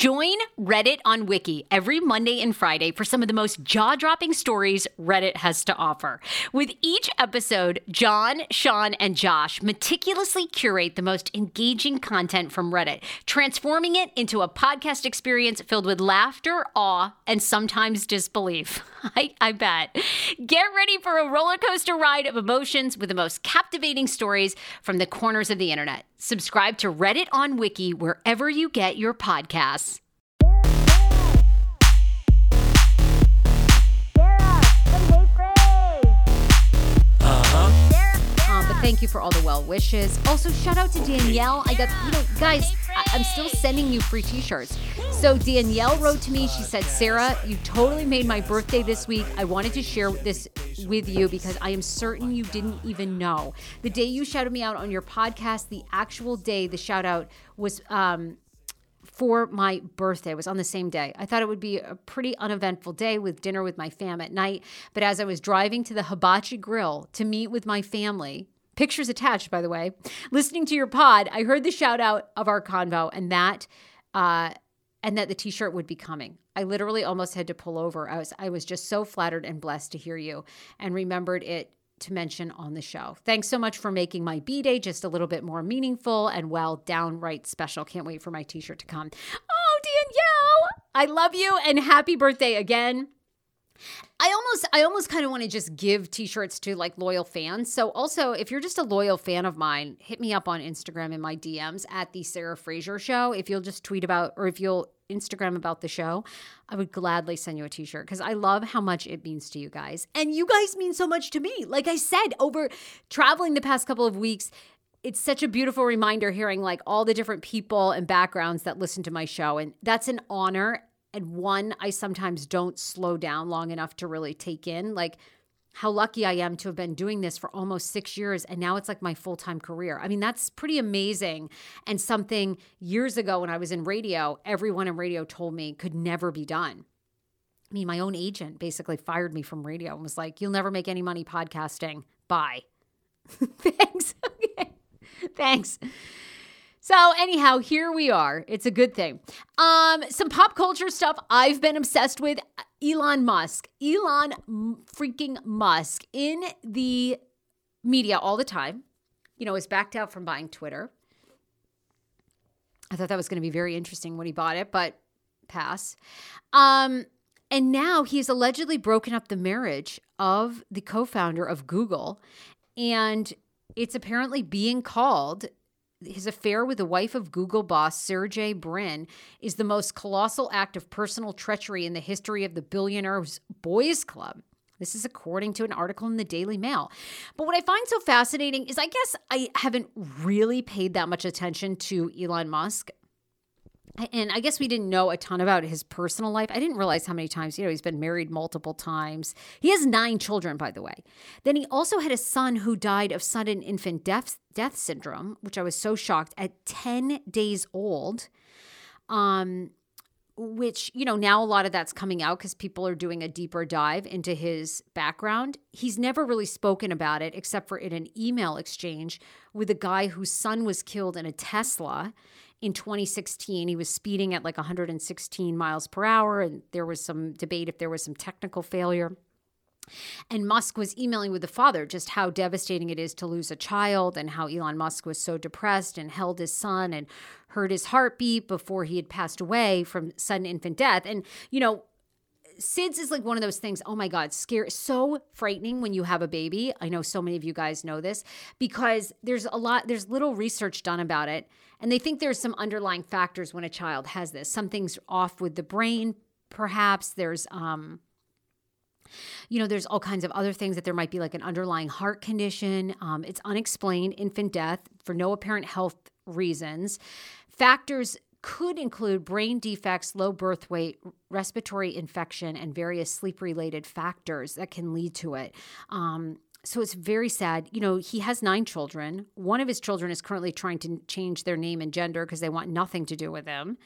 Join Reddit on Wiki every Monday and Friday for some of the most jaw dropping stories Reddit has to offer. With each episode, John, Sean, and Josh meticulously curate the most engaging content from Reddit, transforming it into a podcast experience filled with laughter, awe, and sometimes disbelief. I, I bet. Get ready for a roller coaster ride of emotions with the most captivating stories from the corners of the internet. Subscribe to Reddit on Wiki wherever you get your podcasts. Sarah, the paper. Uh-huh. Um, but thank you for all the well wishes. Also, shout out to Danielle. I got, you know, guys, I- I'm still sending you free t shirts. So, Danielle wrote to me. She said, Sarah, you totally made my birthday this week. I wanted to share this with you because I am certain you didn't even know. The day you shouted me out on your podcast, the actual day the shout out was, um, for my birthday. It was on the same day. I thought it would be a pretty uneventful day with dinner with my fam at night. But as I was driving to the Hibachi Grill to meet with my family, pictures attached, by the way, listening to your pod, I heard the shout out of our convo and that, uh, and that the t-shirt would be coming. I literally almost had to pull over. I was I was just so flattered and blessed to hear you and remembered it to mention on the show. Thanks so much for making my B day just a little bit more meaningful and well, downright special. Can't wait for my t shirt to come. Oh, Danielle, I love you and happy birthday again. I almost I almost kind of want to just give t-shirts to like loyal fans. So also if you're just a loyal fan of mine, hit me up on Instagram in my DMs at the Sarah Fraser show. If you'll just tweet about or if you'll Instagram about the show, I would gladly send you a t-shirt cuz I love how much it means to you guys. And you guys mean so much to me. Like I said, over traveling the past couple of weeks, it's such a beautiful reminder hearing like all the different people and backgrounds that listen to my show and that's an honor and one I sometimes don't slow down long enough to really take in. Like how lucky I am to have been doing this for almost six years. And now it's like my full time career. I mean, that's pretty amazing. And something years ago when I was in radio, everyone in radio told me could never be done. I mean, my own agent basically fired me from radio and was like, You'll never make any money podcasting. Bye. Thanks. okay. Thanks. So anyhow, here we are. It's a good thing. Um, some pop culture stuff I've been obsessed with. Elon Musk. Elon freaking Musk in the media all the time. You know, is backed out from buying Twitter. I thought that was going to be very interesting when he bought it, but pass. Um, and now he's allegedly broken up the marriage of the co-founder of Google, and it's apparently being called his affair with the wife of Google boss Sergey Brin is the most colossal act of personal treachery in the history of the billionaire's boys club. This is according to an article in the Daily Mail. But what I find so fascinating is I guess I haven't really paid that much attention to Elon Musk. And I guess we didn't know a ton about his personal life. I didn't realize how many times, you know, he's been married multiple times. He has nine children, by the way. Then he also had a son who died of sudden infant death, death syndrome, which I was so shocked at 10 days old. Um, which, you know, now a lot of that's coming out because people are doing a deeper dive into his background. He's never really spoken about it except for in an email exchange with a guy whose son was killed in a Tesla in 2016. He was speeding at like 116 miles per hour, and there was some debate if there was some technical failure. And Musk was emailing with the father just how devastating it is to lose a child and how Elon Musk was so depressed and held his son and heard his heartbeat before he had passed away from sudden infant death. And, you know, SIDS is like one of those things, oh my God, scary, so frightening when you have a baby. I know so many of you guys know this because there's a lot, there's little research done about it. And they think there's some underlying factors when a child has this. Something's off with the brain, perhaps. There's, um, you know, there's all kinds of other things that there might be like an underlying heart condition. Um, it's unexplained infant death for no apparent health reasons. Factors could include brain defects, low birth weight, respiratory infection, and various sleep related factors that can lead to it. Um, so it's very sad. You know, he has nine children. One of his children is currently trying to change their name and gender because they want nothing to do with him.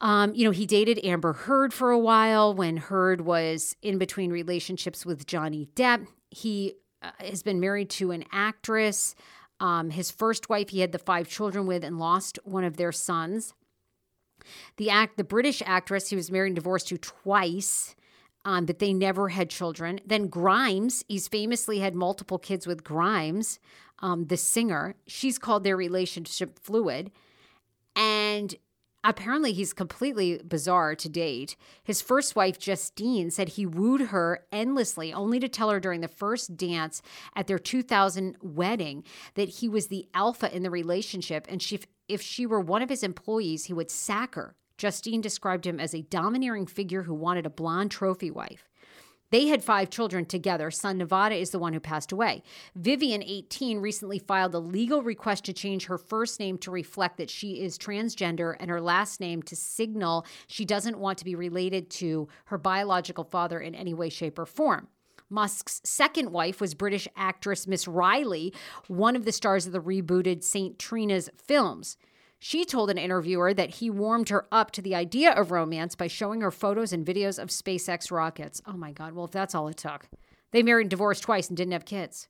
Um, you know, he dated Amber Heard for a while when Heard was in between relationships with Johnny Depp. He uh, has been married to an actress. Um, his first wife, he had the five children with and lost one of their sons. The act, the British actress, he was married and divorced to twice, um, but they never had children. Then Grimes, he's famously had multiple kids with Grimes, um, the singer. She's called their relationship fluid. And Apparently, he's completely bizarre to date. His first wife, Justine, said he wooed her endlessly, only to tell her during the first dance at their 2000 wedding that he was the alpha in the relationship. And she, if she were one of his employees, he would sack her. Justine described him as a domineering figure who wanted a blonde trophy wife. They had five children together. Son Nevada is the one who passed away. Vivian, 18, recently filed a legal request to change her first name to reflect that she is transgender and her last name to signal she doesn't want to be related to her biological father in any way, shape, or form. Musk's second wife was British actress Miss Riley, one of the stars of the rebooted St. Trinian's films. She told an interviewer that he warmed her up to the idea of romance by showing her photos and videos of SpaceX rockets. Oh my God, well, if that's all it took. They married and divorced twice and didn't have kids.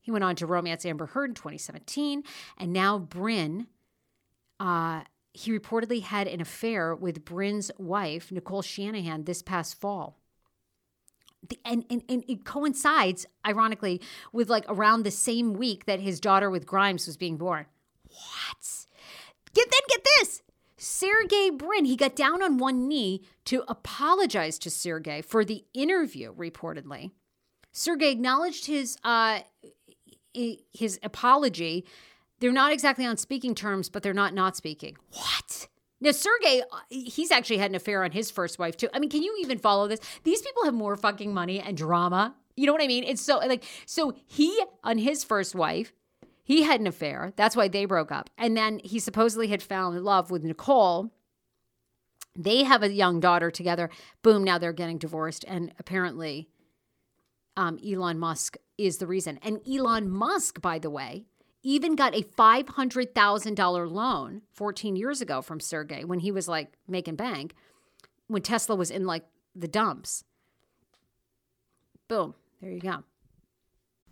He went on to romance Amber Heard in 2017, and now Brin. Uh, he reportedly had an affair with Brin's wife, Nicole Shanahan, this past fall. The, and, and, and it coincides, ironically, with like around the same week that his daughter with Grimes was being born. What? Then get this. Sergey Brin, he got down on one knee to apologize to Sergey for the interview, reportedly. Sergey acknowledged his uh, his apology. They're not exactly on speaking terms, but they're not not speaking. What? Now, Sergey, uh, he's actually had an affair on his first wife, too. I mean, can you even follow this? These people have more fucking money and drama. You know what I mean? It's so like, so he on his first wife he had an affair. That's why they broke up. And then he supposedly had found love with Nicole. They have a young daughter together. Boom, now they're getting divorced. And apparently, um, Elon Musk is the reason. And Elon Musk, by the way, even got a $500,000 loan 14 years ago from Sergey when he was like making bank, when Tesla was in like the dumps. Boom, there you go.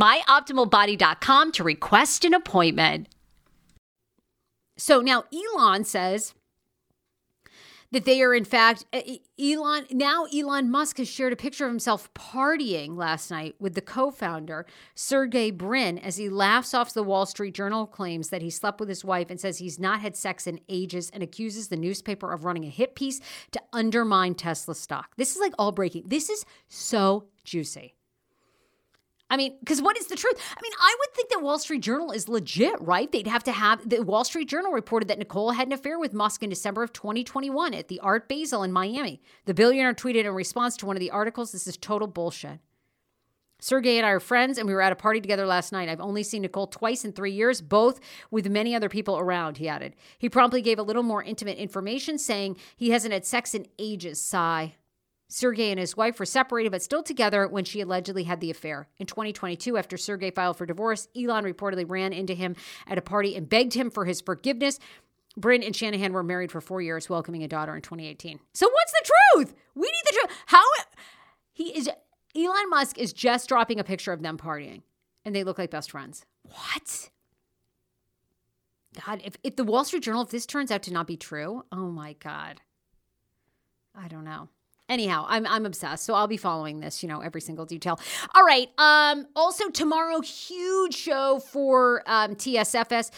myoptimalbody.com to request an appointment. So now Elon says that they are in fact Elon now Elon Musk has shared a picture of himself partying last night with the co-founder Sergey Brin as he laughs off the Wall Street Journal claims that he slept with his wife and says he's not had sex in ages and accuses the newspaper of running a hit piece to undermine Tesla stock. This is like all breaking. This is so juicy. I mean, because what is the truth? I mean, I would think that Wall Street Journal is legit, right? They'd have to have the Wall Street Journal reported that Nicole had an affair with Musk in December of 2021 at the Art Basel in Miami. The billionaire tweeted in response to one of the articles, This is total bullshit. Sergey and I are friends, and we were at a party together last night. I've only seen Nicole twice in three years, both with many other people around, he added. He promptly gave a little more intimate information, saying he hasn't had sex in ages. Sigh. Sergey and his wife were separated but still together when she allegedly had the affair. In 2022, after Sergey filed for divorce, Elon reportedly ran into him at a party and begged him for his forgiveness. Brin and Shanahan were married for four years, welcoming a daughter in 2018. So what's the truth? We need the truth. How he is Elon Musk is just dropping a picture of them partying and they look like best friends. What? God, if, if the Wall Street Journal, if this turns out to not be true, oh my God. I don't know anyhow, I'm I'm obsessed. So I'll be following this, you know, every single detail. All right. Um, also tomorrow, huge show for um, TSFS.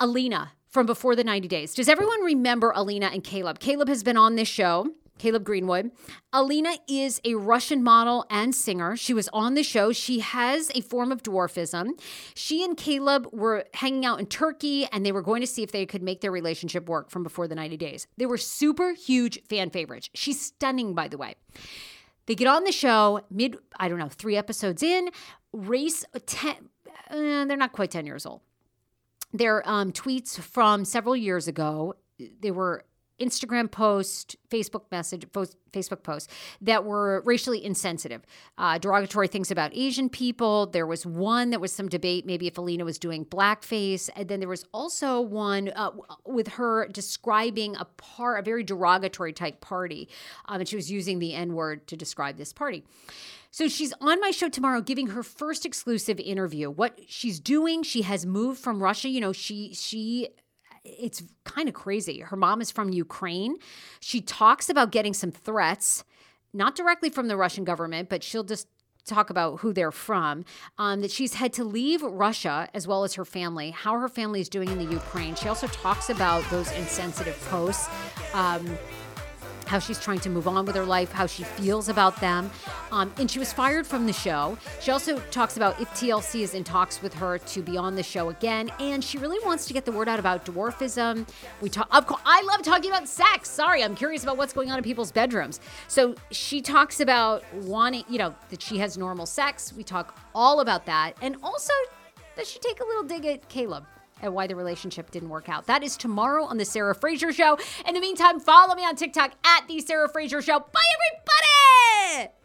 Alina from before the 90 days. Does everyone remember Alina and Caleb? Caleb has been on this show. Caleb Greenwood. Alina is a Russian model and singer. She was on the show. She has a form of dwarfism. She and Caleb were hanging out in Turkey and they were going to see if they could make their relationship work from before the 90 days. They were super huge fan favorites. She's stunning, by the way. They get on the show mid, I don't know, three episodes in, race 10, uh, they're not quite 10 years old. Their um, tweets from several years ago, they were Instagram post, Facebook message, post, Facebook posts that were racially insensitive, uh, derogatory things about Asian people. There was one that was some debate, maybe if Alina was doing blackface, and then there was also one uh, with her describing a part, a very derogatory type party, um, and she was using the N word to describe this party. So she's on my show tomorrow giving her first exclusive interview. What she's doing, she has moved from Russia. You know, she she it's kind of crazy. Her mom is from Ukraine. She talks about getting some threats, not directly from the Russian government, but she'll just talk about who they're from. Um, that she's had to leave Russia as well as her family, how her family is doing in the Ukraine. She also talks about those insensitive posts. Um, how she's trying to move on with her life, how she feels about them. Um, and she was fired from the show. She also talks about if TLC is in talks with her to be on the show again. And she really wants to get the word out about dwarfism. We talk, I love talking about sex. Sorry, I'm curious about what's going on in people's bedrooms. So she talks about wanting, you know, that she has normal sex. We talk all about that. And also, does she take a little dig at Caleb? and why the relationship didn't work out. That is tomorrow on The Sarah Fraser Show. In the meantime, follow me on TikTok at The Sarah Fraser Show. Bye, everybody!